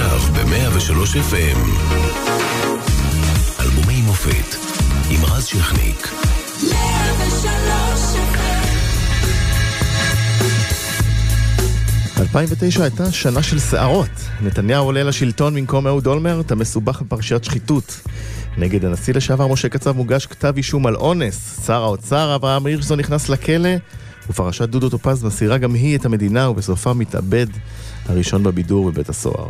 עכשיו ב-103 FM. אלבומי מופת עם רז שכניק. 2009 הייתה שנה של סערות. נתניהו עולה לשלטון במקום אהוד אולמרט, המסובך בפרשיית שחיתות. נגד הנשיא לשעבר משה קצב מוגש כתב אישום על אונס. שר האוצר אברהם הירשזון נכנס לכלא, ופרשת דודו טופז מסירה גם היא את המדינה, ובסופה מתאבד הראשון בבידור בבית הסוהר.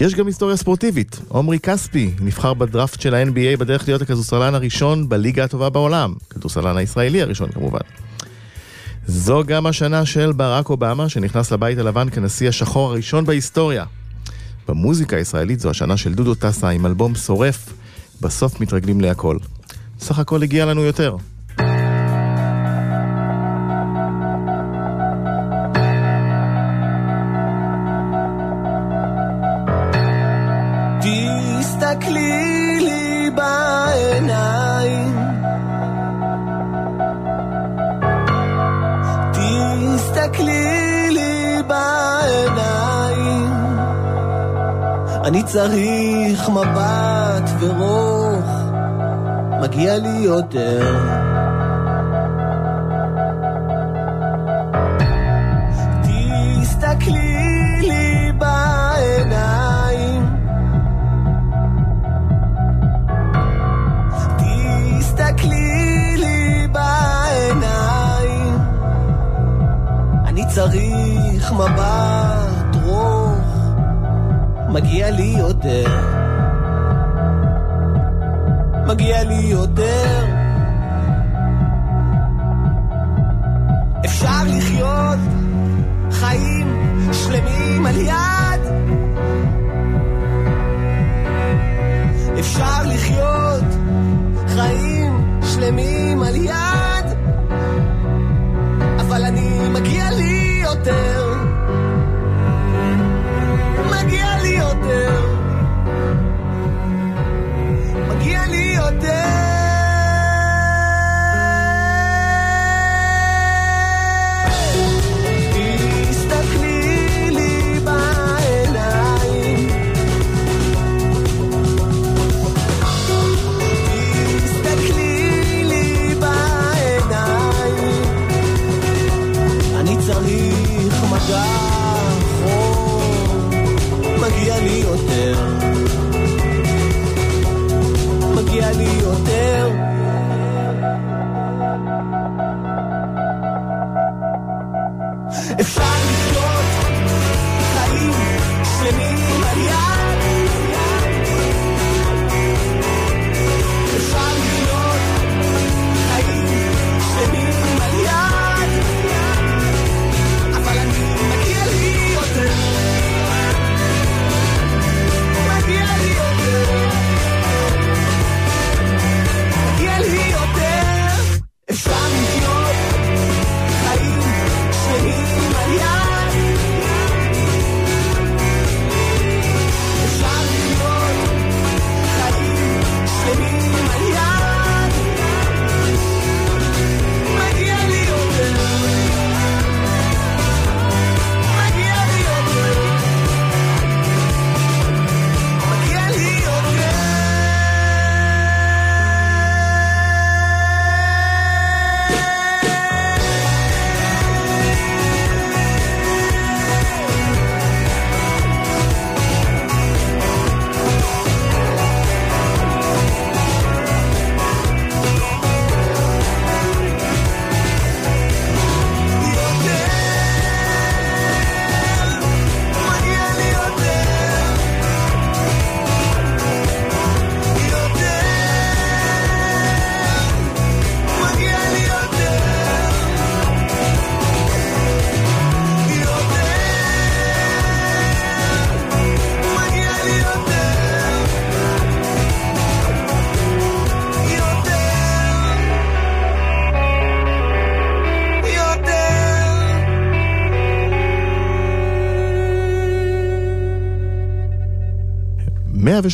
יש גם היסטוריה ספורטיבית. עומרי כספי נבחר בדראפט של ה-NBA בדרך להיות הכדורסלן הראשון בליגה הטובה בעולם. כדורסלן הישראלי הראשון כמובן. זו גם השנה של ברק אובמה, שנכנס לבית הלבן כנשיא השחור הראשון בהיסטוריה. במוזיקה הישראלית זו השנה של דודו טסה עם אלבום שורף, בסוף מתרגלים להכל. סך הכל הגיע לנו יותר. אני צריך מבט ורוך מגיע לי יותר. תסתכלי לי בעיניים. תסתכלי לי בעיניים. אני צריך מבט מגיע לי יותר. מגיע לי יותר. אפשר לחיות חיים שלמים על יד. אפשר לחיות חיים שלמים על יד. אבל אני מגיע לי יותר If I could go,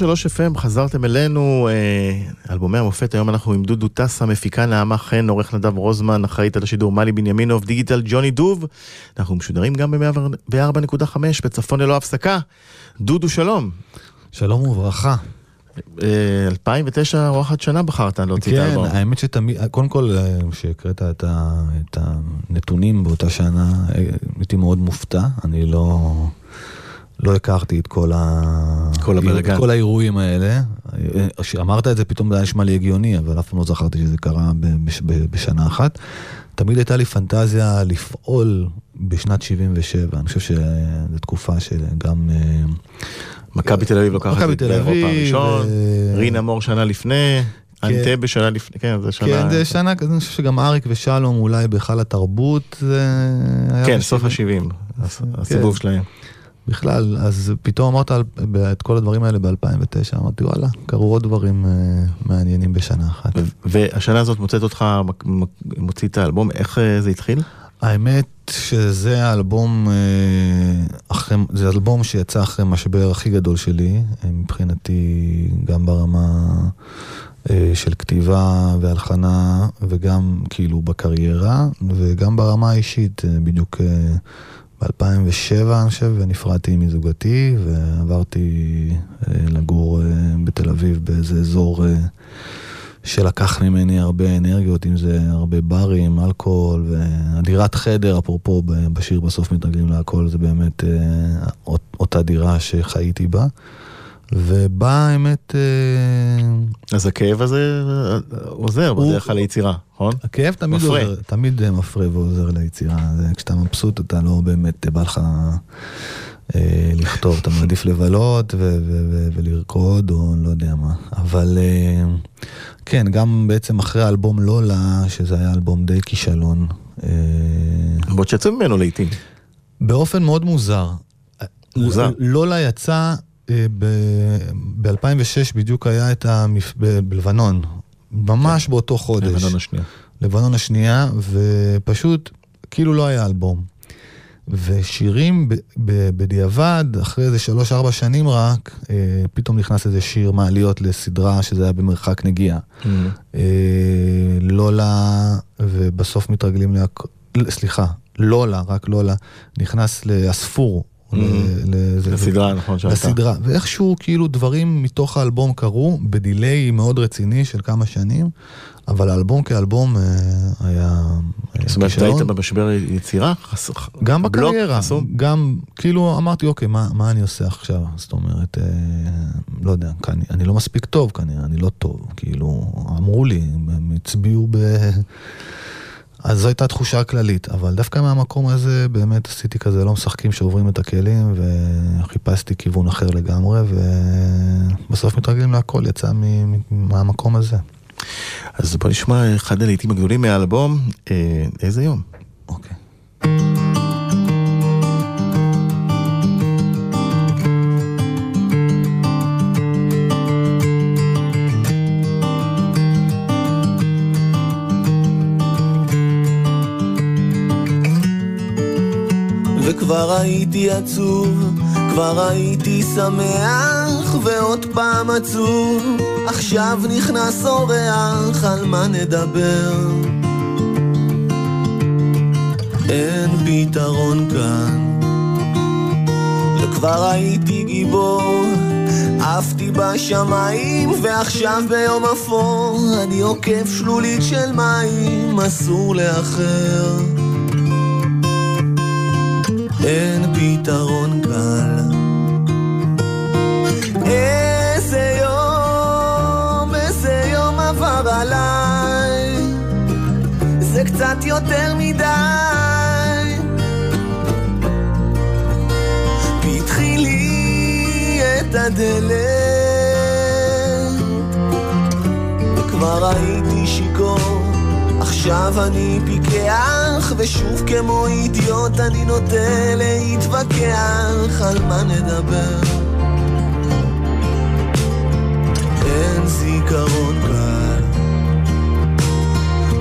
103 FM, חזרתם אלינו, אה, אלבומי המופת, היום אנחנו עם דודו טסה, מפיקה נעמה חן, עורך נדב רוזמן, אחראית על השידור מלי בנימינוב, דיגיטל ג'וני דוב. אנחנו משודרים גם ב-104.5 בצפון ללא הפסקה. דודו, שלום. שלום וברכה. 2009 אורחת שנה בחרת להוציא את האלבום. כן, האמת שתמיד, קודם כל, כשהקראת את, את הנתונים באותה שנה, הייתי מאוד מופתע, אני לא... לא הכרתי את כל, ה... כל, את כל האירועים האלה. כשאמרת את זה פתאום זה היה נשמע לי הגיוני, אבל אף פעם לא זכרתי שזה קרה בשנה אחת. תמיד הייתה לי פנטזיה לפעול בשנת 77, אני חושב שזו תקופה שגם... אה, מכבי תל אביב לוקחת את באירופה הראשון, רינה מור שנה לפני. כן. אנטבה שנה לפני, כן, זה שנה... כן, זה שנה, אני חושב שגם אריק ושלום אולי בהיכל התרבות זה היה... כן, סוף ה-70, הסיבוב כן. שלהם. בכלל, אז פתאום אמרת את כל הדברים האלה ב-2009, אמרתי וואלה, קרו עוד דברים אה, מעניינים בשנה אחת. והשנה הזאת מוצאת אותך, מוציא את האלבום, איך אה, זה התחיל? האמת שזה האלבום, אה, אחרי, זה אלבום שיצא אחרי המשבר הכי גדול שלי, מבחינתי גם ברמה של כתיבה והלחנה וגם כאילו בקריירה וגם ברמה האישית, בדיוק ב-2007, אני חושב, ונפרדתי מזוגתי, ועברתי אה, לגור אה, בתל אביב באיזה אזור אה, שלקח ממני הרבה אנרגיות, אם זה הרבה ברים, אלכוהול, והדירת חדר, אפרופו בשיר בסוף מתרגלים להכל, זה באמת אותה דירה שחייתי בה. ובא האמת... אה, אז הכאב הזה אה, עוזר בדרך כלל ליצירה, נכון? הכאב תמיד מפרה. עוזר, תמיד אה, מפרה ועוזר ליצירה. כשאתה מבסוט אתה לא באמת בא לך אה, לכתוב, אתה מעדיף לבלות ו- ו- ו- ולרקוד או לא יודע מה. אבל אה, כן, גם בעצם אחרי האלבום לולה, שזה היה אלבום די כישלון. למרות שיצא ממנו לעיתים. באופן מאוד מוזר. מוזר. לולה יצא ב-2006 בדיוק היה את המפ... בלבנון, ממש כן. באותו חודש. לבנון השנייה. לבנון השנייה, ופשוט כאילו לא היה אלבום. ושירים ב- ב- בדיעבד, אחרי איזה שלוש-ארבע שנים רק, אה, פתאום נכנס איזה שיר מעליות לסדרה שזה היה במרחק נגיעה. Mm. אה, לולה, ובסוף מתרגלים להק... סליחה, לולה, רק לולה, נכנס לאספור, Mm-hmm. לסדרה, נכון, שהייתה. לסדרה, ואיכשהו כאילו דברים מתוך האלבום קרו בדיליי מאוד רציני של כמה שנים, אבל האלבום כאלבום אה, היה זאת אומרת, היית במשבר יצירה? גם בקריירה, גם כאילו אמרתי, אוקיי, מה אני עושה עכשיו? זאת אומרת, אה, לא יודע, אני לא מספיק טוב כנראה, אני לא טוב, כאילו, אמרו לי, הם הצביעו ב... אז זו הייתה תחושה כללית, אבל דווקא מהמקום הזה באמת עשיתי כזה לא משחקים שעוברים את הכלים, וחיפשתי כיוון אחר לגמרי, ובסוף מתרגלים להכל, יצא מהמקום הזה. אז בוא נשמע אחד הלעיתים הגדולים מהאלבום, אה, איזה יום. אוקיי. כבר הייתי עצוב, כבר הייתי שמח, ועוד פעם עצוב. עכשיו נכנס אורח, על מה נדבר? אין פתרון כאן. וכבר הייתי גיבור, עפתי בשמיים, ועכשיו ביום אפור, אני עוקף שלולית של מים, אסור לאחר. אין פתרון קל. איזה יום, איזה יום עבר עליי, זה קצת יותר מדי. פתחי לי את הדלת, כבר הייתי שיכור. עכשיו אני פיקח, ושוב כמו אידיוט אני נוטה להתווכח על מה נדבר. אין זיכרון קל,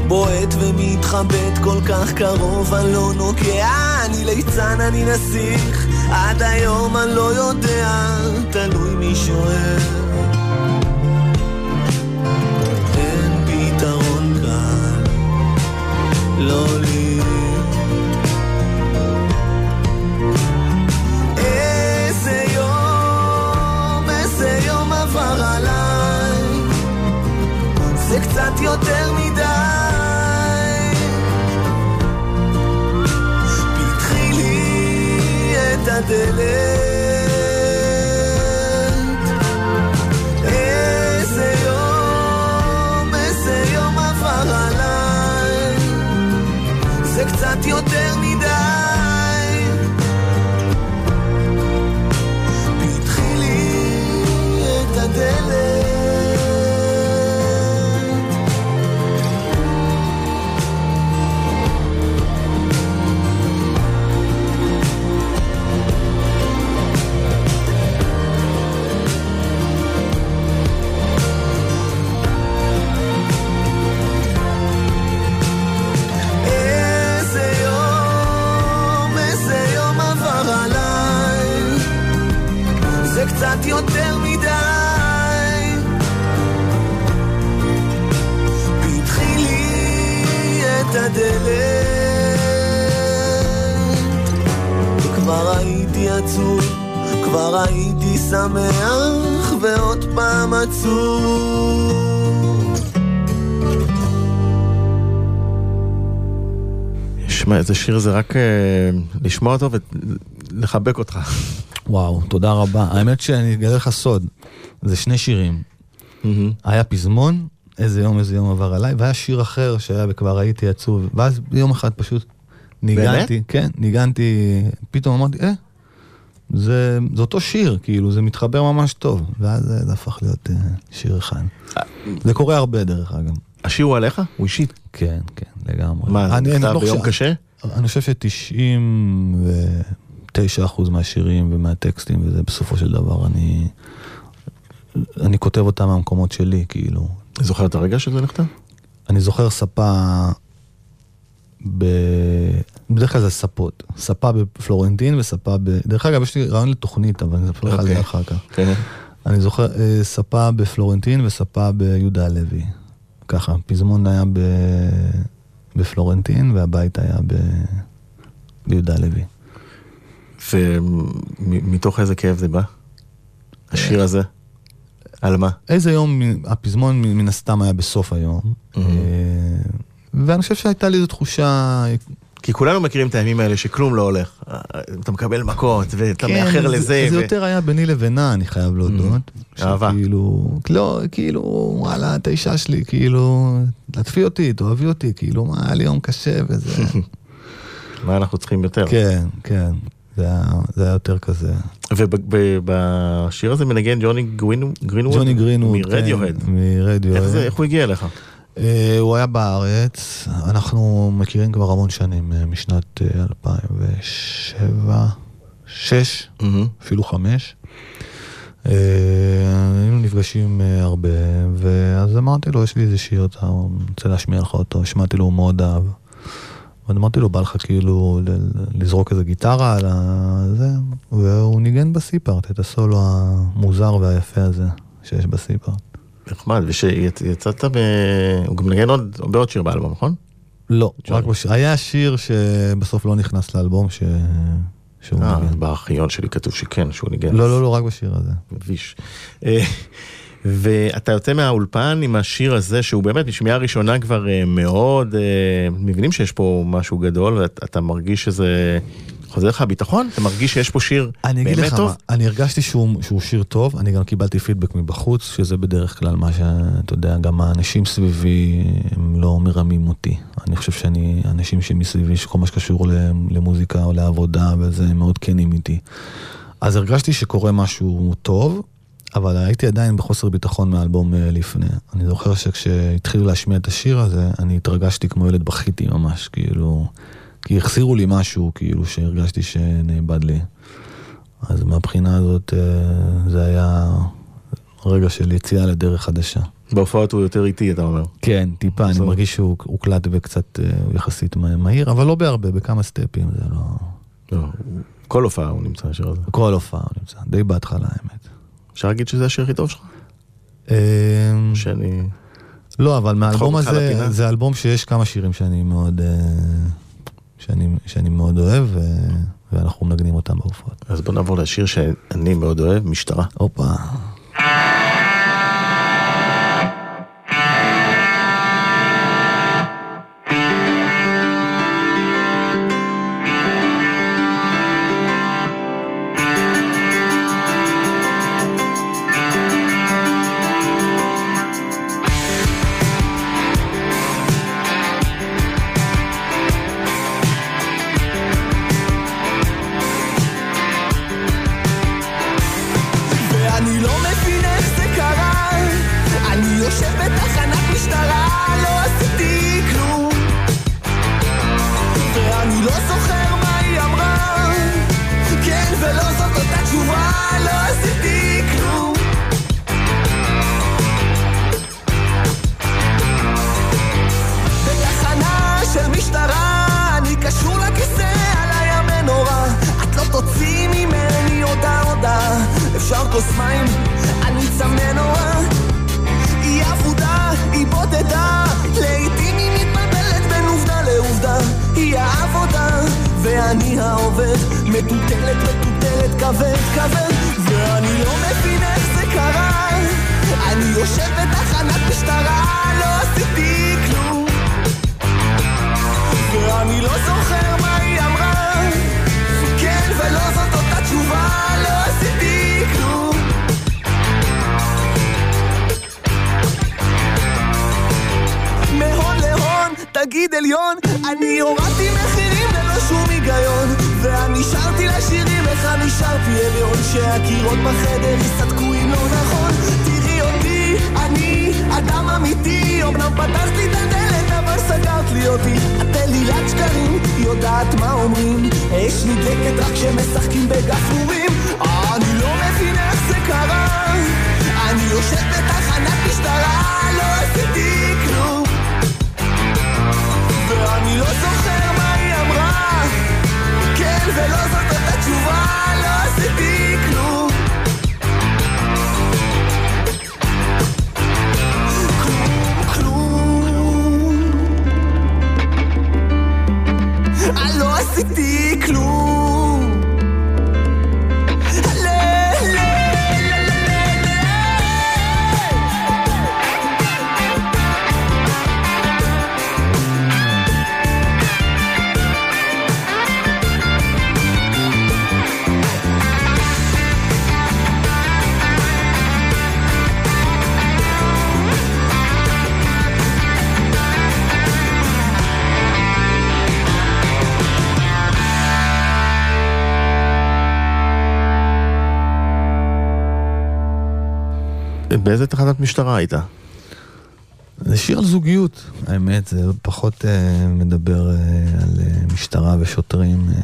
בועט ומתחבט כל כך קרוב, אני לא נוגע, אני ליצן, אני נסיך, עד היום אני לא יודע, תלוי מי שואל לא לי. איזה יום, איזה יום עבר עליי. זה קצת יותר מדי. הדלת שיר זה רק אה, לשמוע אותו ולחבק אותך. וואו, תודה רבה. האמת שאני אגלה לך סוד, זה שני שירים. היה פזמון, איזה יום איזה יום עבר עליי, והיה שיר אחר שהיה וכבר הייתי עצוב, ואז יום אחד פשוט ניגנתי, כן, ניגנתי, פתאום אמרתי, אה, זה, זה אותו שיר, כאילו, זה מתחבר ממש טוב, ואז זה, הפך להיות אה, שיר אחד. זה קורה הרבה דרך אגב. השיר הוא עליך? הוא אישי? כן, כן, לגמרי. מה, זה נכתב לא ביום חושב- קשה? אני חושב ש-99% מהשירים ומהטקסטים וזה בסופו של דבר אני אני כותב אותם מהמקומות שלי כאילו זוכר את הרגע שזה נכתב? אני זוכר ספה ב... בדרך כלל זה ספות ספה בפלורנטין וספה ב... דרך אגב יש לי רעיון לתוכנית אבל אני אספר לך על זה אוקיי. אחר כך כן. אני זוכר אה, ספה בפלורנטין וספה ביהודה הלוי ככה פזמון היה ב... בפלורנטין והבית היה ב... ביהודה הלוי ומתוך איזה כאב זה בא? השיר הזה? על מה? איזה יום, הפזמון מן הסתם היה בסוף היום. אה, ואני חושב שהייתה לי איזו תחושה, כי כולנו מכירים את הימים האלה שכלום לא הולך. אתה מקבל מכות ואתה מאחר כן, זה- לזה. זה ו- יותר היה ביני לבינה, אני חייב להודות. אהבה. כאילו, לא, כאילו, וואלה, את האישה שלי, כאילו, תעטפי אותי, תאהבי אותי, כאילו, מה, היה לי יום קשה וזה. מה אנחנו צריכים יותר? כן, כן, זה היה- זה היה יותר כזה. ובשיר הזה מנגן ג'וני גרינווד? ג'וני גרינווד, מרדיוהד. כן, מרדיוהד. איך זה- איך הוא הגיע אליך? אה, הוא היה בארץ, אנחנו מכירים כבר המון שנים, אה, משנת אה, 2007, 6, מהמם. אפילו 5. אה, היינו נפגשים הרבה, ואז אמרתי לו, יש לי איזה שיר, אתה רוצה להשמיע לך אותו? השמעתי לו, הוא מאוד אהב. ואז אמרתי לו, בא לך כאילו לזרוק איזה גיטרה על הזה, והוא ניגן בסיפארט, את הסולו המוזר והיפה הזה שיש בסיפארט. נחמד, ושיצאת ב... הוא גם מנגן עוד בעוד שיר באלבום, נכון? לא. רק בשיר. היה שיר שבסוף לא נכנס לאלבום ש... שהוא אה, ניגן. בארכיון שלי כתוב שכן, שהוא ניגן. לא, לא, לא, רק בשיר הזה. מביש. אה, ואתה יוצא מהאולפן עם השיר הזה, שהוא באמת משמיעה ראשונה כבר אה, מאוד, אה, מבינים שיש פה משהו גדול, ואתה מרגיש שזה חוזר לך הביטחון? אתה מרגיש שיש פה שיר אני אגיד באמת לך טוב? מה, אני הרגשתי שהוא, שהוא שיר טוב, אני גם קיבלתי פידבק מבחוץ, שזה בדרך כלל מה שאתה יודע, גם האנשים סביבי הם לא מרמים אותי. אני חושב שאני, אנשים שמסביבי, שכל מה שקשור למוזיקה או לעבודה וזה, הם מאוד כנים איתי. אז הרגשתי שקורה משהו טוב, אבל הייתי עדיין בחוסר ביטחון מהאלבום אה, לפני. אני זוכר שכשהתחילו להשמיע את השיר הזה, אני התרגשתי כמו ילד, בכיתי ממש, כאילו, כי החסירו לי משהו, כאילו, שהרגשתי שנאבד לי. אז מהבחינה הזאת אה, זה היה רגע של יציאה לדרך חדשה. בהופעות הוא יותר איטי, אתה אומר. כן, טיפה, אני. מרגיש שהוא הוקלט וקצת אה, יחסית מה- מהיר, אבל לא בהרבה, בכמה סטפים, זה לא... לא, כל הופעה הוא נמצא השיר הזה. כל הופעה הוא נמצא, די בהתחלה האמת. אפשר להגיד שזה השיר הכי טוב שלך? אה, שאני... לא, אבל מהאלבום הזה? זה אלבום שיש כמה שירים שאני מאוד, אה, שאני, שאני מאוד אוהב, ו- ואנחנו מנגנים אותם בהופעות. אז בוא נעבור לשיר שאני מאוד אוהב, משטרה. הופה. אפשר כוס מים? אני צמא נורא היא אבודה, היא בודדה לעתים היא מתבלבלת בין עובדה לעובדה. היא העבודה ואני העובד. מטוטלת מטוטלת כבד כבד. ואני לא מבין איך זה קרה. אני יושב בתחנת משטרה לא עשיתי כלום. ואני לא זוכר מה היא אמרה תגיד עליון אני הורדתי מחירים ללא שום היגיון ואני שרתי לשירים איך אני שרתי? עליון שהקירות בחדר יסתדקו אם לא נכון. תראי אותי, אני אדם אמיתי אמנם פתחת לי את הדלת אבל סגרת לי אותי. את אלילת שקרים, יודעת מה אומרים. אש נדלקת רק כשמשחקים בגפרורים. אני לא מבין איך זה קרה. אני יושב בתחנת משטרה לא עשיתי ואני לא זוכר מה היא אמרה. כן ולא זאת אותה תשובה לא עשיתי כלום. כלום, כלום. אני לא עשיתי כלום באיזה תחנת משטרה היית? זה שיר על זוגיות, האמת, זה פחות אה, מדבר אה, על אה, משטרה ושוטרים. אה,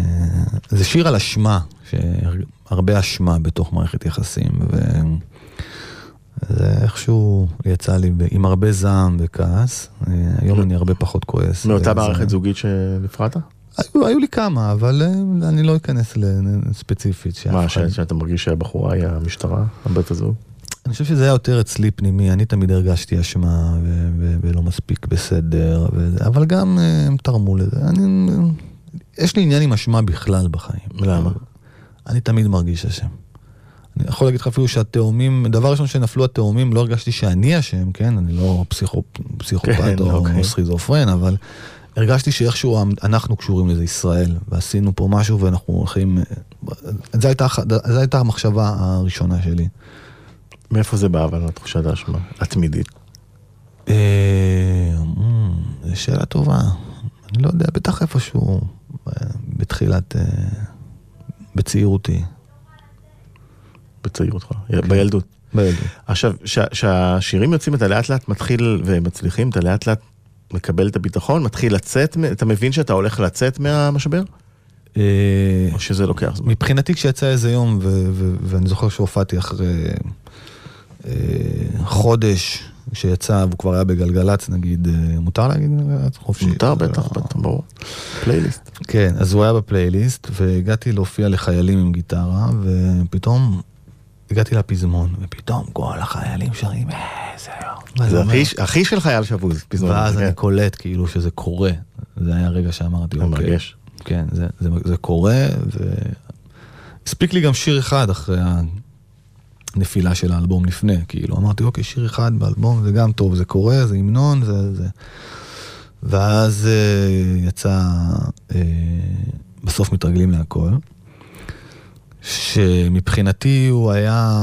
זה שיר על אשמה, שהרבה אשמה בתוך מערכת יחסים, וזה איכשהו יצא לי ב- עם הרבה זעם וכעס. אה, היום אני הרבה פחות כועס. מאותה וזה- מערכת זוגית שנפרדת? היו, היו לי כמה, אבל אה, אני לא אכנס לספציפית. מה, אחד- שאתה מרגיש שהבחורה היא המשטרה, הבת הזוג? אני חושב שזה היה יותר אצלי פנימי, אני תמיד הרגשתי אשמה ו- ו- ולא מספיק בסדר, וזה, אבל גם אה, הם תרמו לזה. אני, יש לי עניין עם אשמה בכלל בחיים. למה? אני תמיד מרגיש אשם. אני יכול להגיד לך אפילו שהתאומים, דבר ראשון שנפלו התאומים, לא הרגשתי שאני אשם, כן? אני לא פסיכו, פסיכופת כן, או אוקיי. סכיזופרן, אבל הרגשתי שאיכשהו אנחנו קשורים לזה, ישראל, ועשינו פה משהו ואנחנו הולכים... זו הייתה, זו הייתה המחשבה הראשונה שלי. מאיפה זה בא אבל התחושת האשמה התמידית? אה, אמ, זו שאלה טובה. אני לא יודע, בטח איפשהו אה, בתחילת... אה, בצעירותי. בצעירותך, בילדות. בילדות. עכשיו, כשהשירים יוצאים אתה לאט לאט מתחיל ומצליחים, אתה לאט לאט מקבל את הביטחון, מתחיל לצאת, אתה מבין שאתה הולך לצאת מהמשבר? או שזה לוקח זמן? מבחינתי כשיצא איזה יום, ואני זוכר שהופעתי אחרי חודש שיצא, והוא כבר היה בגלגלצ נגיד, אה, מותר להגיד גלגלצ? חופשי. מותר זה בטח, לא- בטח, ברור. פלייליסט. כן, אז הוא היה בפלייליסט, והגעתי להופיע לחיילים עם גיטרה, ופתאום הגעתי לפזמון, ופתאום כל החיילים שרים, איזה יום. זה אחי, אחי של חייל שבוז, פזמון. ואז כן. אני קולט כאילו שזה קורה. זה היה הרגע שאמרתי, זה אוקיי. מרגש. כן, זה, זה, זה קורה, והספיק לי גם שיר אחד אחרי הנפילה של האלבום לפני, כאילו, אמרתי, אוקיי, שיר אחד באלבום, זה גם טוב, זה קורה, זה המנון, זה... זה. ואז uh, יצא, uh, בסוף מתרגלים להכל, שמבחינתי הוא היה,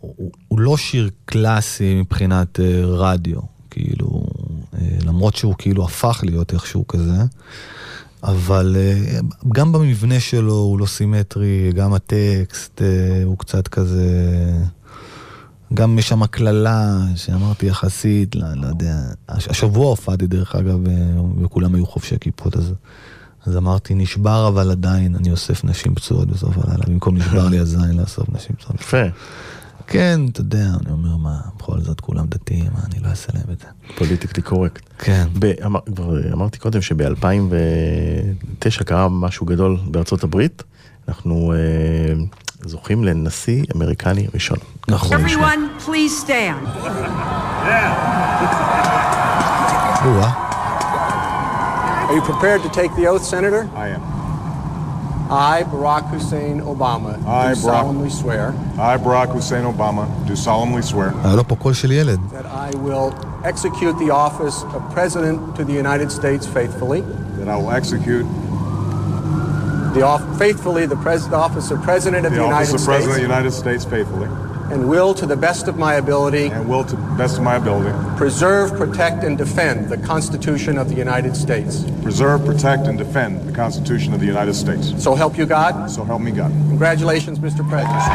הוא, הוא לא שיר קלאסי מבחינת uh, רדיו, כאילו, uh, למרות שהוא כאילו הפך להיות איכשהו כזה. אבל אה, גם במבנה שלו הוא לא סימטרי, גם הטקסט אה, הוא קצת כזה... גם יש שם קללה שאמרתי יחסית, לא, לא יודע, הש- השבוע הופעתי דרך אגב, אה, וכולם היו חובשי כיפות, אז, אז אמרתי, נשבר אבל עדיין, אני אוסף נשים פצועות בסוף הלילה, במקום נשבר לי הזין לאסוף נשים פצועות. יפה. כן, אתה יודע, אני אומר, מה, בכל זאת כולם דתיים, מה, אני לא אעשה להם את זה. פוליטיקלי קורקט. כן. כבר אמרתי קודם שב-2009 קרה משהו גדול בארצות הברית. אנחנו אה, זוכים לנשיא אמריקני ראשון. נכון. Everyone, please stand. Are you prepared to take the oath, Senator? I am. I, Barack Hussein Obama, I, do Barack- solemnly swear I, Barack Hussein Obama, do solemnly swear היה לו פה קול של ילד. that I will execute the office of President to the United States faithfully, that I will execute the off- faithfully the pres- office of President of the the, office United of President of the States, United States faithfully And will, to the best of my ability, and will, to the best of my ability, preserve, protect, and defend the Constitution of the United States. preserve, protect, and defend the Constitution of the United States. So help you God. So help me God. Congratulations, Mr. President.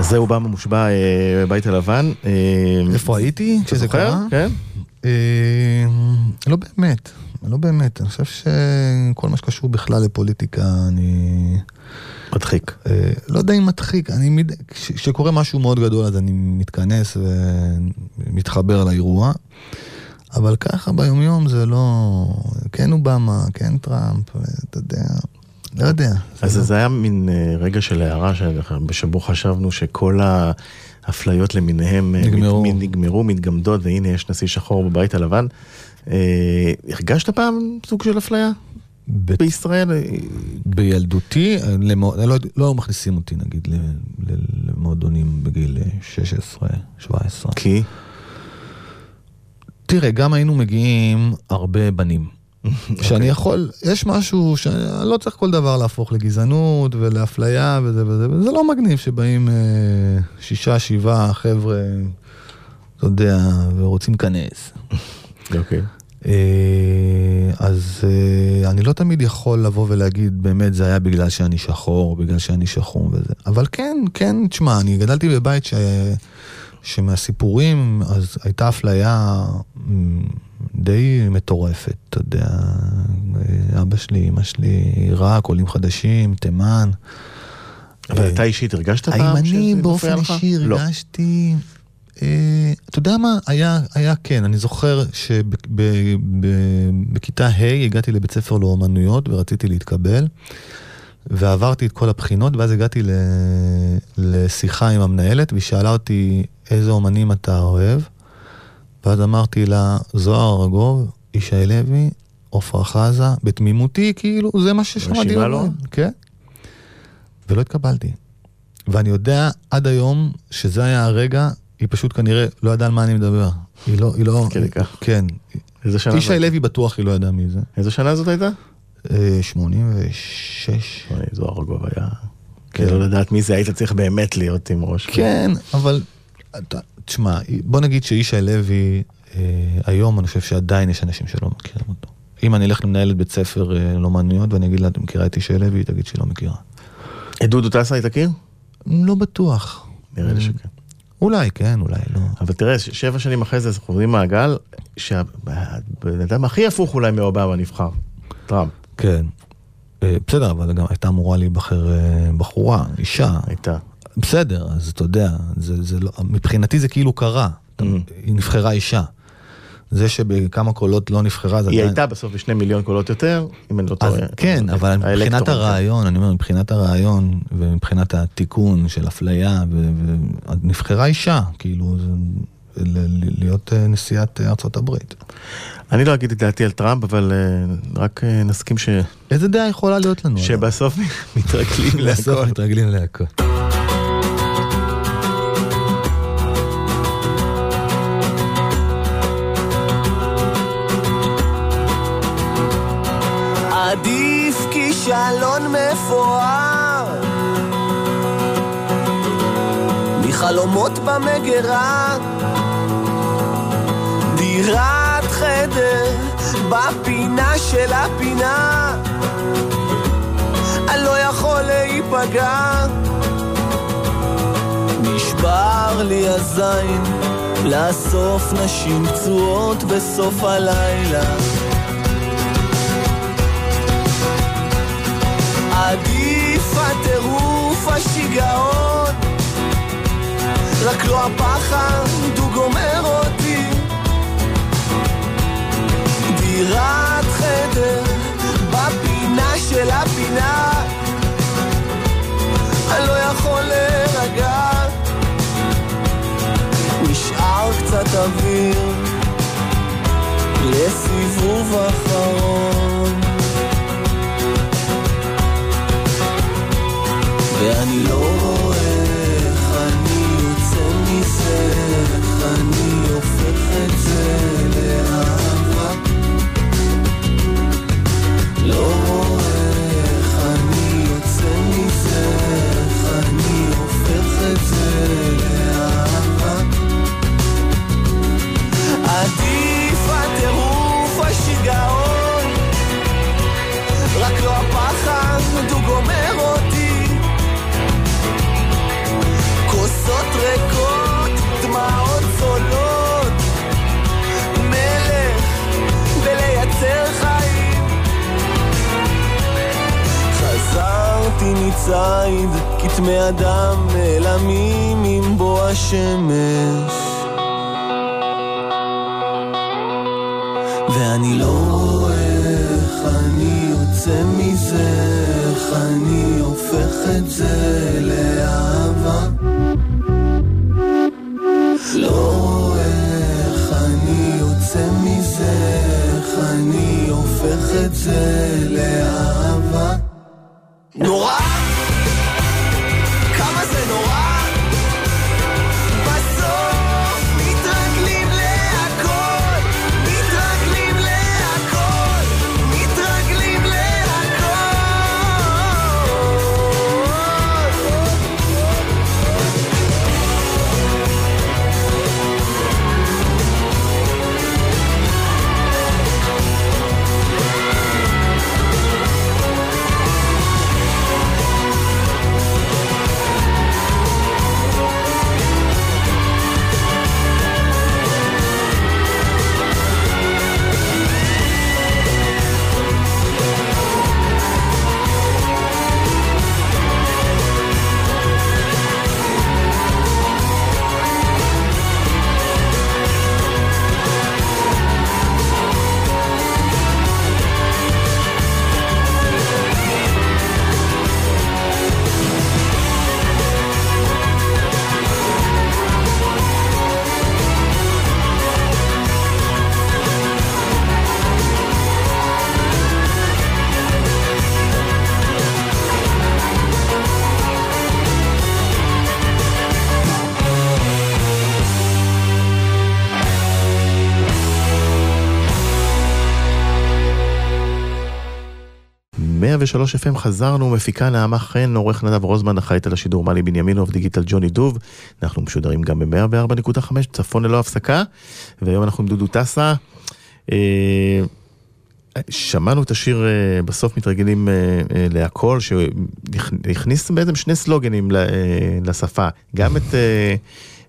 זה אובמה מושבע אה, בבית הלבן. אה, איפה הייתי כשזה? קרה? כן. אה, לא באמת, לא באמת. אני חושב שכל מה שקשור בכלל לפוליטיקה, אני... מדחיק. אה, לא יודע אם מדחיק, אני... מד- כש- כשקורה משהו מאוד גדול אז אני מתכנס ומתחבר לאירוע. אבל ככה ביומיום זה לא... כן אובמה, כן טראמפ, אתה יודע, לא יודע. אז זה זה היה מין אה, רגע של הערה שבו חשבנו שכל האפליות למיניהם אה, נגמרו. מת- נגמרו, מתגמדות, והנה יש נשיא שחור בבית הלבן. אה, הרגשת פעם סוג של אפליה ב- בישראל? אה, בילדותי, למו- לא, לא מכניסים אותי נגיד למועדונים בגיל 16, 17. כי? תראה, גם היינו מגיעים הרבה בנים. שאני יכול, יש משהו שאני לא צריך כל דבר להפוך לגזענות ולאפליה וזה וזה, וזה לא מגניב שבאים אה, שישה, שבעה חבר'ה, אתה יודע, ורוצים להיכנס. אוקיי. אה, אז אה, אני לא תמיד יכול לבוא ולהגיד, באמת זה היה בגלל שאני שחור, בגלל שאני שחום וזה. אבל כן, כן, תשמע, אני גדלתי בבית ש... שמהסיפורים, אז הייתה אפליה די מטורפת, אתה יודע. אה, אבא שלי, אמא שלי, עיראק, עולים חדשים, תימן. אבל אה, אתה אישית הרגשת פעם האם שזה אני מפריע באופן לך? אישי לא. הרגשתי... אה, אתה יודע מה? היה, היה כן, אני זוכר שבכיתה ה' הגעתי לבית ספר לאומנויות ורציתי להתקבל, ועברתי את כל הבחינות, ואז הגעתי ל, לשיחה עם המנהלת, והיא שאלה אותי איזה אומנים אתה אוהב, ואז אמרתי לה, זוהר ארגוב, ישי לוי, עפרה חזה, בתמימותי, כאילו, זה מה ששמעתי. רשימה לא? כן. ולא התקבלתי. ואני יודע עד היום שזה היה הרגע, היא פשוט כנראה לא ידעה על מה אני מדבר. היא לא, היא לא... כדי כך. כן. איזה שנה ישי זאת? לוי בטוח היא לא ידעה מי זה. איזה שנה זאת הייתה? אה, 86. אוי, זוהר ארגוב היה... כן. לא לדעת מי זה, היית צריך באמת להיות עם ראש. כן, אבל... תשמע, בוא נגיד שישי לוי, אה, היום אני חושב שעדיין יש אנשים שלא מכירים אותו. אם אני אלך למנהלת בית ספר אה, לאומנויות ואני אגיד לה, את מכירה את ישי לוי? היא תגיד שהיא לא מכירה. את דודו טסה היא תכיר? לא בטוח. נראה לי שכן. אולי כן, אולי לא. אבל תראה, שבע שנים אחרי זה, חוזרים מעגל, שהבן אדם הכי הפוך אולי מאובמה נבחר, טראמפ, כן. אה, בסדר, אבל גם הייתה אמורה להיבחר אה, בחורה, אישה. הייתה. בסדר, אז אתה יודע, זה, זה לא, מבחינתי זה כאילו קרה. Mm. היא נבחרה אישה. זה שבכמה קולות לא נבחרה, זה היא עדיין... הייתה בסוף בשני מיליון קולות יותר, אם אני לא טועה. כן, אבל מבחינת האלקטורט, הרעיון, אני אומר, מבחינת הרעיון ומבחינת התיקון של אפליה, נבחרה אישה, כאילו, להיות אה, נשיאת אה, ארצות הברית. אני לא אגיד את דעתי על טראמפ, אבל אה, רק אה, נסכים ש- איזה דעה יכולה להיות לנו? שבסוף מתרגלים בסוף להכל. מתרגלים להכל. כישלון מפואר. מחלומות במגירה. דירת חדר בפינה של הפינה. אני לא יכול להיפגע. נשבר לי הזין לאסוף נשים פצועות בסוף הלילה עדיף הטירוף השיגעון. רק לא הפחד הוא גומר אותי. דירת חדר בפינה של הפינה. אני לא יכול להירגע. נשאר קצת אוויר לסיבוב אחרון ואני לא 106.3 FM חזרנו, מפיקה נעמה חן, עורך נדב רוזמן, אחראית על השידור מלי בנימינוב, דיגיטל ג'וני דוב. אנחנו משודרים גם ב-104.5, צפון ללא הפסקה, והיום אנחנו עם דודו טסה. אה, שמענו את השיר אה, בסוף מתרגלים אה, אה, להכל, שהכניס בעצם שני סלוגנים ל, אה, לשפה, גם את... אה,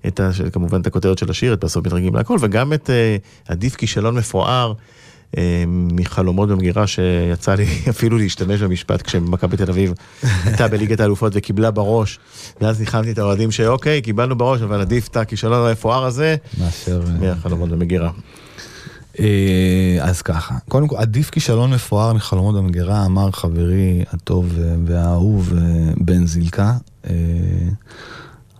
את ה, כמובן את הכותרת של השיר, את בסוף מתרגלים להכל, וגם את אה, עדיף כישלון מפואר אה, מחלומות במגירה שיצא לי אפילו להשתמש במשפט כשמכבי תל אביב הייתה בליגת האלופות וקיבלה בראש ואז ניחמתי את האוהדים שאוקיי קיבלנו בראש אבל עדיף את הכישלון המפואר הזה. אה, מהחלומות במגירה. אה, אז ככה, קודם כל, עדיף כישלון מפואר מחלומות במגירה, אמר חברי הטוב אה, והאהוב אה, בן זילקה.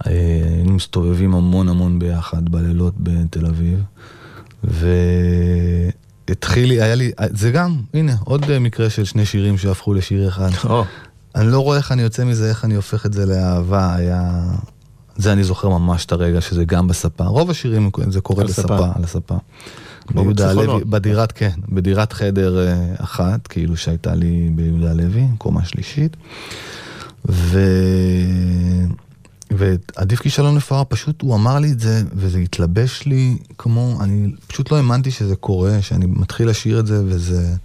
היינו מסתובבים המון המון ביחד בלילות בתל אביב, והתחיל לי, היה לי, זה גם, הנה, עוד אה, מקרה של שני שירים שהפכו לשיר אחד. או, אני לא רואה איך אני יוצא מזה, איך אני הופך את זה לאהבה, היה... זה אני זוכר ממש את הרגע שזה גם בספה. רוב השירים זה קורה על. בספה, על הספה. ביהודה. הלוי, בדירת, כן, בדירת חדר אה, אחת, כאילו שהייתה לי ביהודה הלוי, קומה שלישית. ו... ועדיף כישלון מפואר, פשוט הוא אמר לי את זה, וזה התלבש לי כמו, אני פשוט לא האמנתי שזה קורה, שאני מתחיל לשיר את זה, וזה...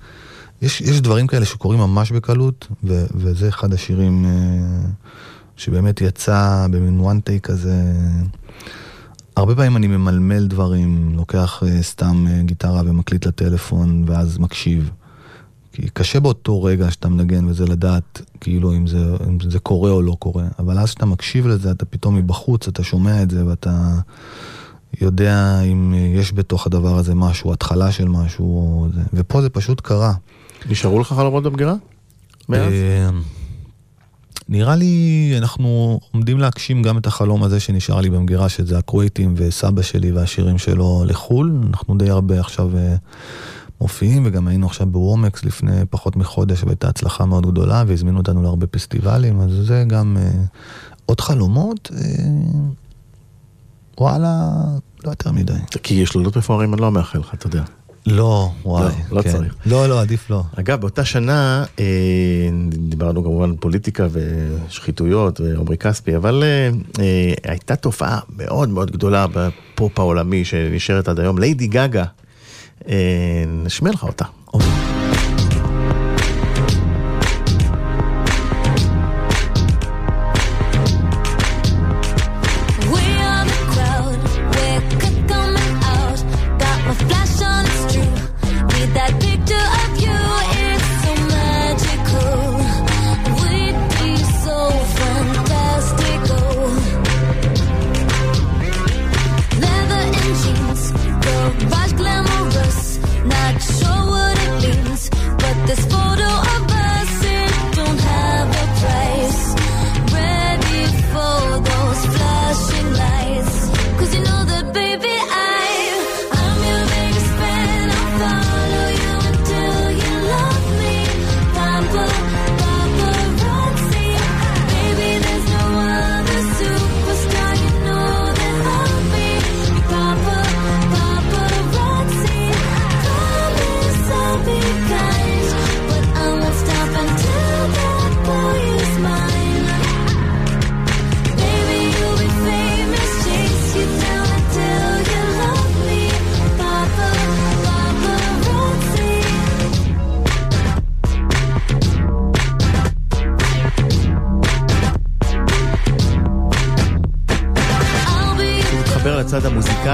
יש, יש דברים כאלה שקורים ממש בקלות, ו, וזה אחד השירים אה, שבאמת יצא במין one take כזה. הרבה פעמים אני ממלמל דברים, לוקח אה, סתם אה, גיטרה ומקליט לטלפון, ואז מקשיב. כי קשה באותו רגע שאתה מנגן וזה לדעת כאילו אם זה, אם זה קורה או לא קורה, אבל אז כשאתה מקשיב לזה, אתה פתאום מבחוץ, אתה שומע את זה ואתה יודע אם יש בתוך הדבר הזה משהו, התחלה של משהו, או זה. ופה זה פשוט קרה. נשארו לך חלומות במגירה? מאז? אה, נראה לי אנחנו עומדים להגשים גם את החלום הזה שנשאר לי במגירה, שזה הקווייטים וסבא שלי והשירים שלו לחו"ל. אנחנו די הרבה עכשיו אה, מופיעים, וגם היינו עכשיו בוומקס לפני פחות מחודש, והייתה הצלחה מאוד גדולה, והזמינו אותנו להרבה פסטיבלים, אז זה גם אה, עוד חלומות. אה, וואלה, לא יותר מדי. כי יש לילות מפוארים אני לא מאחל לך, אתה יודע. לא, וואי. לא כן. צריך. לא, לא, עדיף לא. אגב, באותה שנה אה, דיברנו כמובן על פוליטיקה ושחיתויות ועמרי כספי, אבל אה, אה, הייתה תופעה מאוד מאוד גדולה בפופ העולמי שנשארת עד היום, ליידי גגה. אה, נשמיע לך אותה.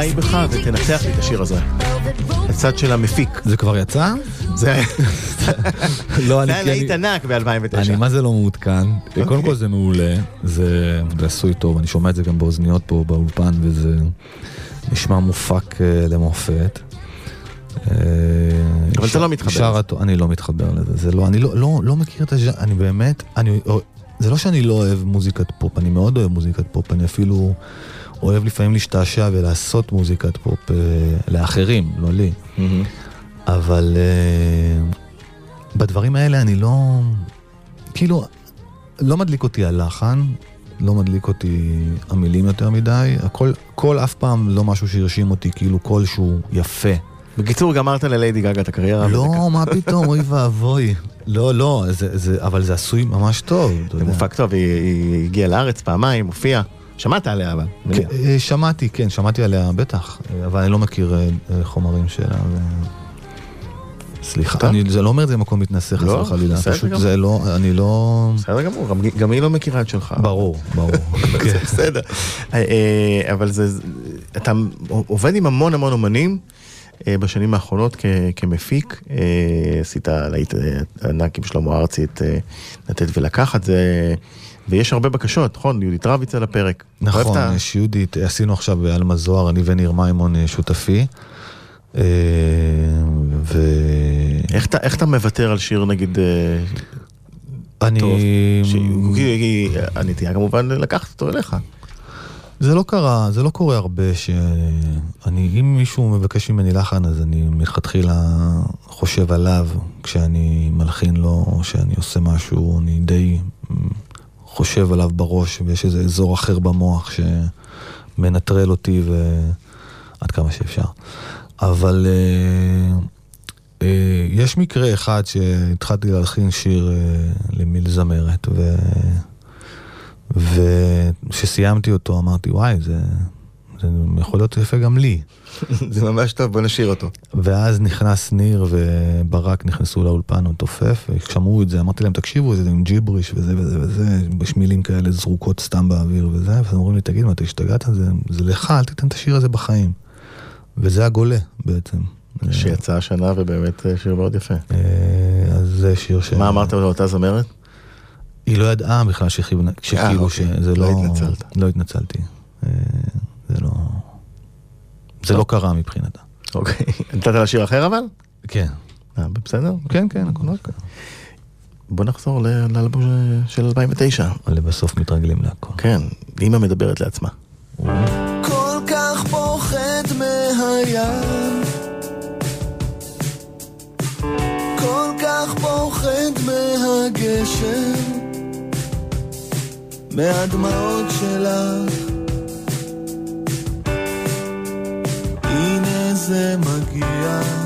המוזיקאי בך ותנצח לי את השיר הזה. הצד של המפיק. זה כבר יצא? זה לא, זה היה להיט ענק ב-2009. אני מה זה לא מעודכן, קודם כל זה מעולה, זה עשוי טוב, אני שומע את זה גם באוזניות פה באולפן וזה נשמע מופק אה, למופת. אה, אבל אתה לא מתחבר אני לא מתחבר לזה, זה לא, אני לא, לא, לא מכיר את הז'אנר, אני באמת, אני, זה לא שאני לא אוהב מוזיקת פופ, אני מאוד אוהב מוזיקת פופ, אני אפילו אוהב לפעמים להשתעשע ולעשות מוזיקת פופ אה, לאחרים, לא לי. מהמם. אבל אה, בדברים האלה אני לא... כאילו, לא מדליק אותי הלחן, לא מדליק אותי המילים יותר מדי, הכל, קול אף פעם לא משהו שהרשים אותי, כאילו קול שהוא יפה. בקיצור, גמרת לליידי גגה את הקריירה. לא, מה פתאום, אוי ואבוי. לא, לא, זה, זה, אבל זה עשוי ממש טוב, זה. מופק טוב, היא- היא הגיעה לארץ פעמיים, הופיעה. שמעת עליה אבל. כן, מניח. אה, שמעתי, כן, שמעתי עליה בטח, אבל אני לא מכיר אה, אה, חומרים שלה. ו... סליחה. אני זה לא אומר את זה במקום מתנשא חס לא, וחלילה, פשוט. זה לא, אני לא... בסדר גמור, גם- גם היא לא מכירה את שלך. ברור, ברור. זה בסדר. אבל זה, אתה עובד עם המון המון אומנים בשנים האחרונות כ- כמפיק. עשית להיט ענק עם שלמה ארצי את לתת ולקחת, זה... ויש הרבה בקשות, נכון? יהודית רביץ על הפרק. נכון, יש יהודית, עשינו עכשיו באלמה זוהר, אני וניר מימון אה, שותפי. אה, ו... איך אתה- איך אתה מוותר על שיר נגיד... אה, אני... טוב, ש- הנטייה כמובן לקחת אותו אליך. זה לא קרה, זה לא קורה הרבה שאני, אם מישהו מבקש ממני לחן, אז אני מלכתחילה חושב עליו כשאני מלחין לו, או שאני עושה משהו, אני די חושב עליו בראש, ויש איזה אזור אחר במוח שמנטרל אותי ו... עד כמה שאפשר. אבל אה, אה, יש מקרה אחד שהתחלתי להלחין שיר אה, למיל זמרת, ו... וכשסיימתי אותו אמרתי, וואי, זה, זה יכול להיות יפה גם לי. זה ממש טוב, בוא נשאיר אותו. ואז נכנס ניר וברק נכנסו לאולפן המתופף, ושמעו את זה, אמרתי להם, תקשיבו, זה עם ג'יבריש וזה וזה וזה, יש מילים כאלה זרוקות סתם באוויר וזה, ואז אמרו לי, תגיד, מה, אתה השתגעת? זה, זה לך, אל תיתן את השיר הזה בחיים. וזה הגולה בעצם. שיצא השנה ובאמת אה, שיר מאוד יפה. אה, אז זה שיר ש... מה אמרת לאותה זמרת? היא לא ידעה בכלל שכיוונה, שכאילו אוקיי. שזה לא לא... התנצלת. לא התנצלתי. זה לא... זה לא קרה מבחינתה. אוקיי. נתת לה שיר אחר אבל? כן. אה, בסדר? כן, כן, הכל אוקיי. בוא נחזור לאלבום של 2009. אבל בסוף מתרגלים להכל. כן, אימא מדברת לעצמה. כל כך פוחד מהים כל כך פוחד מהגשם מהדמעות שלך זה מגיע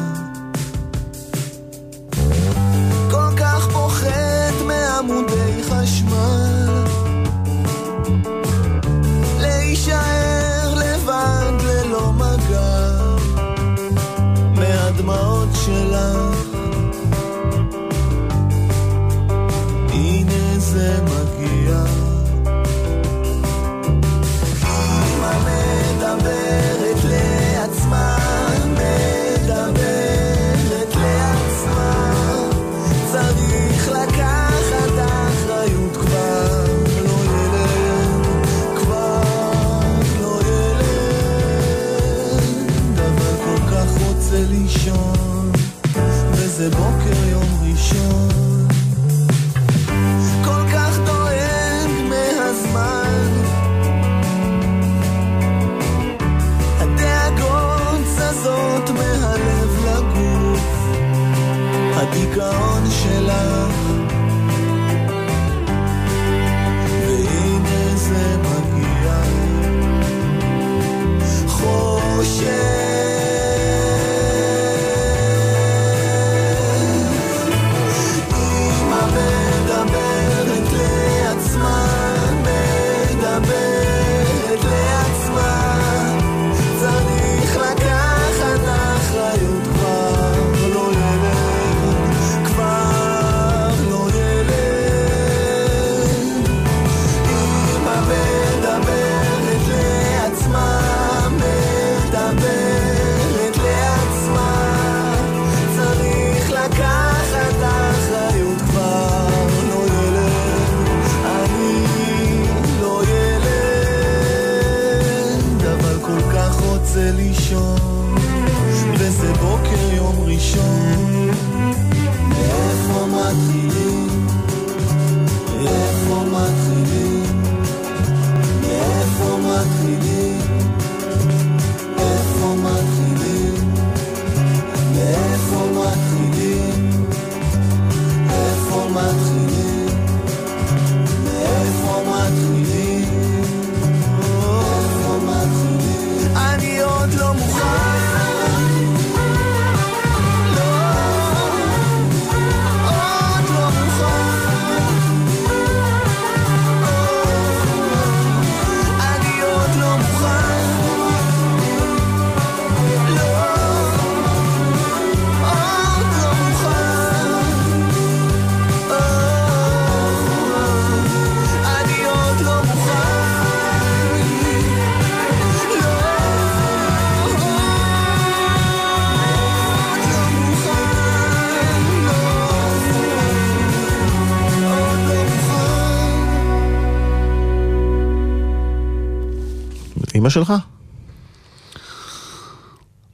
אימא שלך?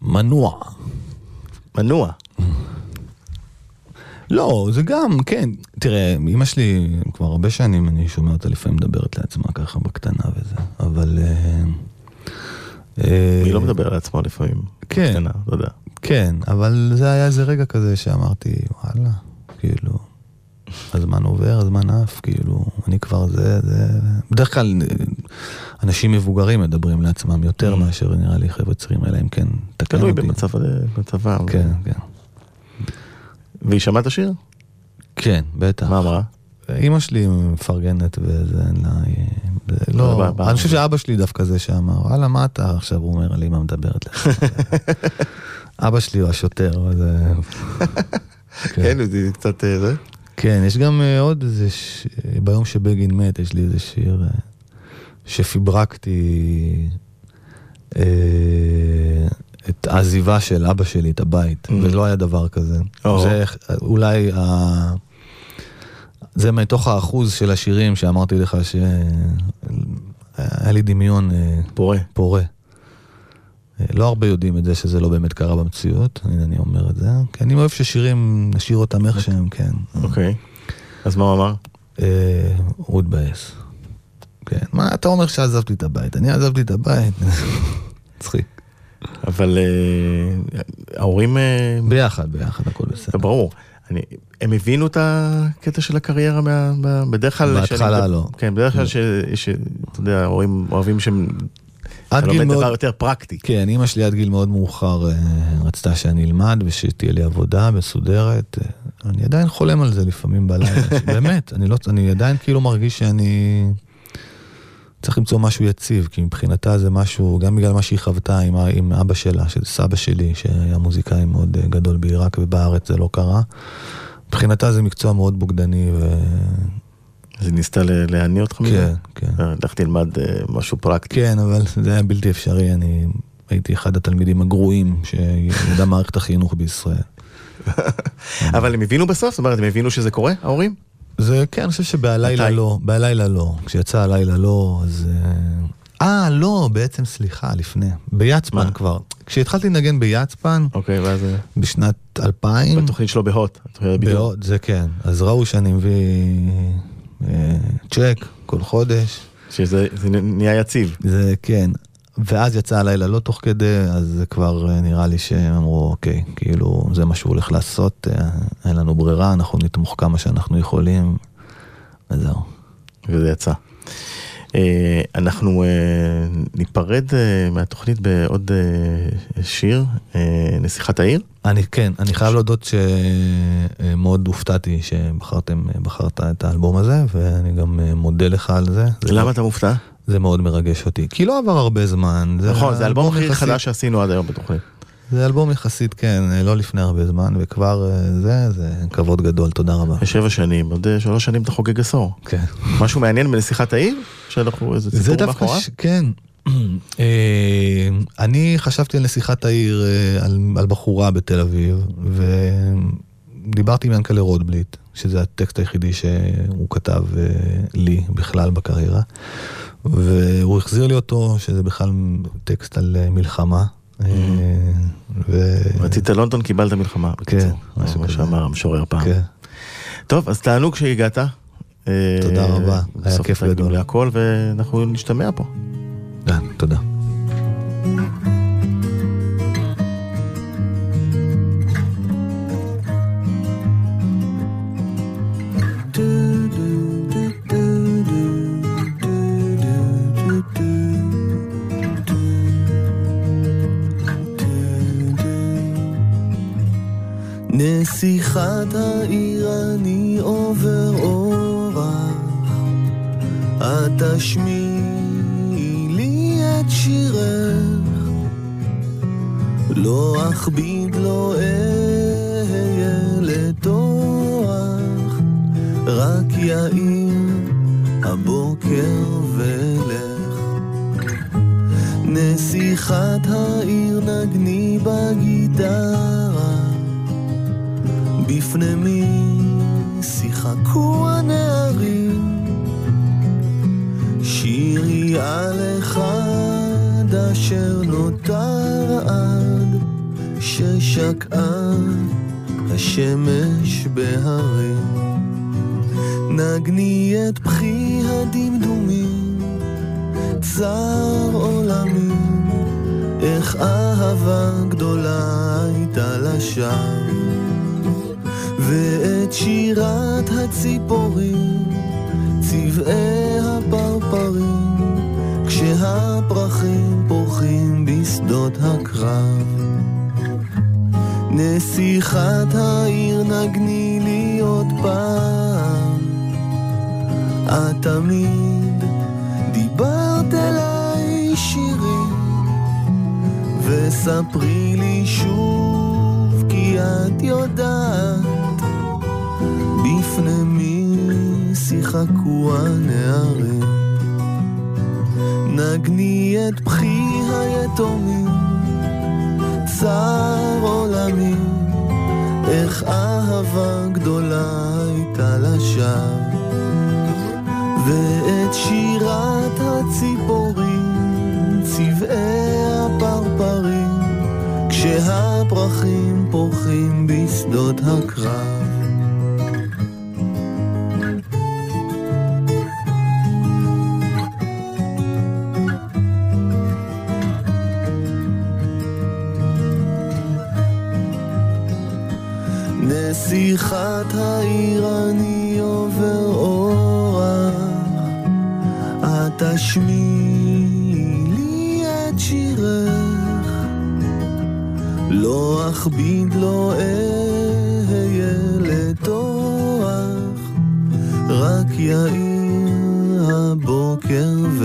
מנוע. מנוע. לא, זה גם, כן. תראה, אמא שלי כבר הרבה שנים, אני שומע אותה לפעמים מדברת לעצמה ככה בקטנה וזה, אבל... אה, אה, היא לא מדברת על עצמה לפעמים. כן. קטנה, אתה יודע. כן, אבל זה היה איזה רגע כזה שאמרתי, וואלה, כאילו, הזמן עובר, הזמן עף, כאילו, אני כבר זה, זה... בדרך כלל אנשים מבוגרים מדברים לעצמם יותר מאשר נראה לי חבר'ה צעירים, אלא אם כן, תקן תלוי אותי. במצב- במצבם. כן, כן. והיא שמעה את השיר? כן, בטח. מה אמרה? אימא שלי מפרגנת וזה, אין לא, ב- אני חושב שאבא שלי דווקא זה שאמר, וואלה, מה אתה עכשיו? אומר על אמא מדברת לך. אבא שלי הוא השוטר, זה... כן, זה קצת אה, זה. כן, יש גם אה, עוד איזה, ש... ביום שבגין מת, יש לי איזה שיר אה, שפיברקתי אה, את העזיבה של אבא שלי, את הבית, Mm. ולא היה דבר כזה. או. זה אולי, ה... זה מתוך האחוז של השירים שאמרתי לך שהיה לי דמיון אה, פורה. פורה. לא הרבה יודעים את זה שזה לא באמת קרה במציאות, הנה אני אומר את זה, כי אני אוהב ששירים, נשאיר אותם איך שהם, כן. אוקיי. אז מה הוא אמר? אה, הוא התבאס. כן, מה אתה אומר שעזבתי את הבית? אני עזבתי את הבית. מצחיק. אבל אה, ההורים... אה, ביחד, ביחד, הכל בסדר. ברור. אני, הם הבינו את הקטע של הקריירה מה, מה, בדרך כלל... בהתחלה שאני- לא. כן, בדרך כלל ש... ש- אתה יודע, ההורים אוהבים שהם... אתה לומד דבר מאוד... יותר פרקטי. כן, אימא שלי עד גיל מאוד מאוחר אה, רצתה שאני אלמד ושתהיה לי עבודה מסודרת. אה, אני עדיין חולם על זה לפעמים בלילה. באמת, אני, לא, אני עדיין כאילו מרגיש שאני צריך למצוא משהו יציב, כי מבחינתה זה משהו, גם בגלל מה שהיא חוותה עם, עם אבא שלה, שזה סבא שלי, שהיה מוזיקאי מאוד אה, גדול בעיראק ובארץ זה לא קרה. מבחינתה זה מקצוע מאוד בוגדני, ו... אז היא ניסתה להניע אותך מזה? כן, כן. אה, לך תלמד אה, משהו פרקטי. כן, אבל זה היה בלתי אפשרי, אני הייתי אחד התלמידים הגרועים שידע מערכת החינוך בישראל. אבל הם הבינו בסוף? זאת אומרת, הם הבינו שזה קורה, ההורים? זה כן, אני חושב שבהלילה? לא, בלילה לא. כשיצא הלילה לא, אז... אה, אה, לא, בעצם סליחה, לפני. ביצפן? כבר. כשהתחלתי לנגן ביצפן, אוקיי, ואז בשנת 2000, בתוכנית שלו בהוט. בעוד, זה כן. אז ראו שאני מביא צ'ק כל חודש. שזה זה נהיה יציב. זה כן. ואז יצא הלילה לא תוך כדי, אז זה כבר אה, נראה לי שהם אמרו, אוקיי, כאילו, זה מה שהוא הולך לעשות, אה, אין לנו ברירה, אנחנו נתמוך כמה שאנחנו יכולים, וזהו. וזה יצא. אה, אנחנו אה, ניפרד אה, מהתוכנית בעוד שיר, נסיכת העיר. אני כן, אני חייב להודות שמאוד הופתעתי שבחרתם, בחרת את האלבום הזה, ואני גם מודה לך על זה. למה אתה מופתע? זה מאוד מרגש אותי, כי לא עבר הרבה זמן. נכון, זה האלבום הכי חדש שעשינו עד היום בתוכנית. זה אלבום יחסית, כן, לא לפני הרבה זמן, וכבר אה, זה, זה כבוד גדול, תודה רבה. שבע שנים, עוד אה, שלוש שנים אתה חוגג עשור. כן. משהו מעניין בנסיכת העיר? שאנחנו איזה זה סיפור דווקא, מאחוריו? ש... כן. אה, אני חשבתי על נסיכת העיר, אה, על, על בחורה בתל אביב, ודיברתי עם ינקלה רוטבליט, שזה הטקסט היחידי שהוא כתב אה, לי בכלל בקריירה, והוא החזיר לי אותו, שזה בכלל טקסט על אה, מלחמה. אה. רצית לונדון, קיבלת מלחמה. כן. משהו כזה. שאמר המשורר פעם. כן. טוב, אז תענוג שהגעת. אה, תודה רבה, היה כיף גדול. להכל, ואנחנו נשתמע פה. אה, תודה. נסיכת העיר אני עובר אורח, את תשמיעי לי את שירך, לא אכביד, לא אהיה לטוח, רק יאיר הבוקר ולך. נסיכת העיר נגני בגיטרה בפני מי שיחקו הנערים שירי על אחד אשר נותר עד כששקעה השמש בהרים. נגני את בכי הדמדומים, צר עולמים, איך אהבה גדולה הייתה לשווא. ואת שירת הציפורים, צבעי הפרפרים, כשהפרחים פורחים בשדות הקרב. נסיכת העיר נגני לי עוד פעם, את תמיד דיברת אליי שירים, וספרי לי שוב כי את יודעת בפני מי שיחקו הנערים. נגני את בכי היתומים, צר עולמי, איך אהבה גדולה הייתה לשווא. ואת שירת הציפורים, צבעי הפרפרים, כשהפרחים פורחים בשדות הקרב. נסיכת העיר אני עובר אורח, את תשמיעי לי את שירך, לא אכביד, לא אהיה לטוח, רק יאיר הבוקר ו...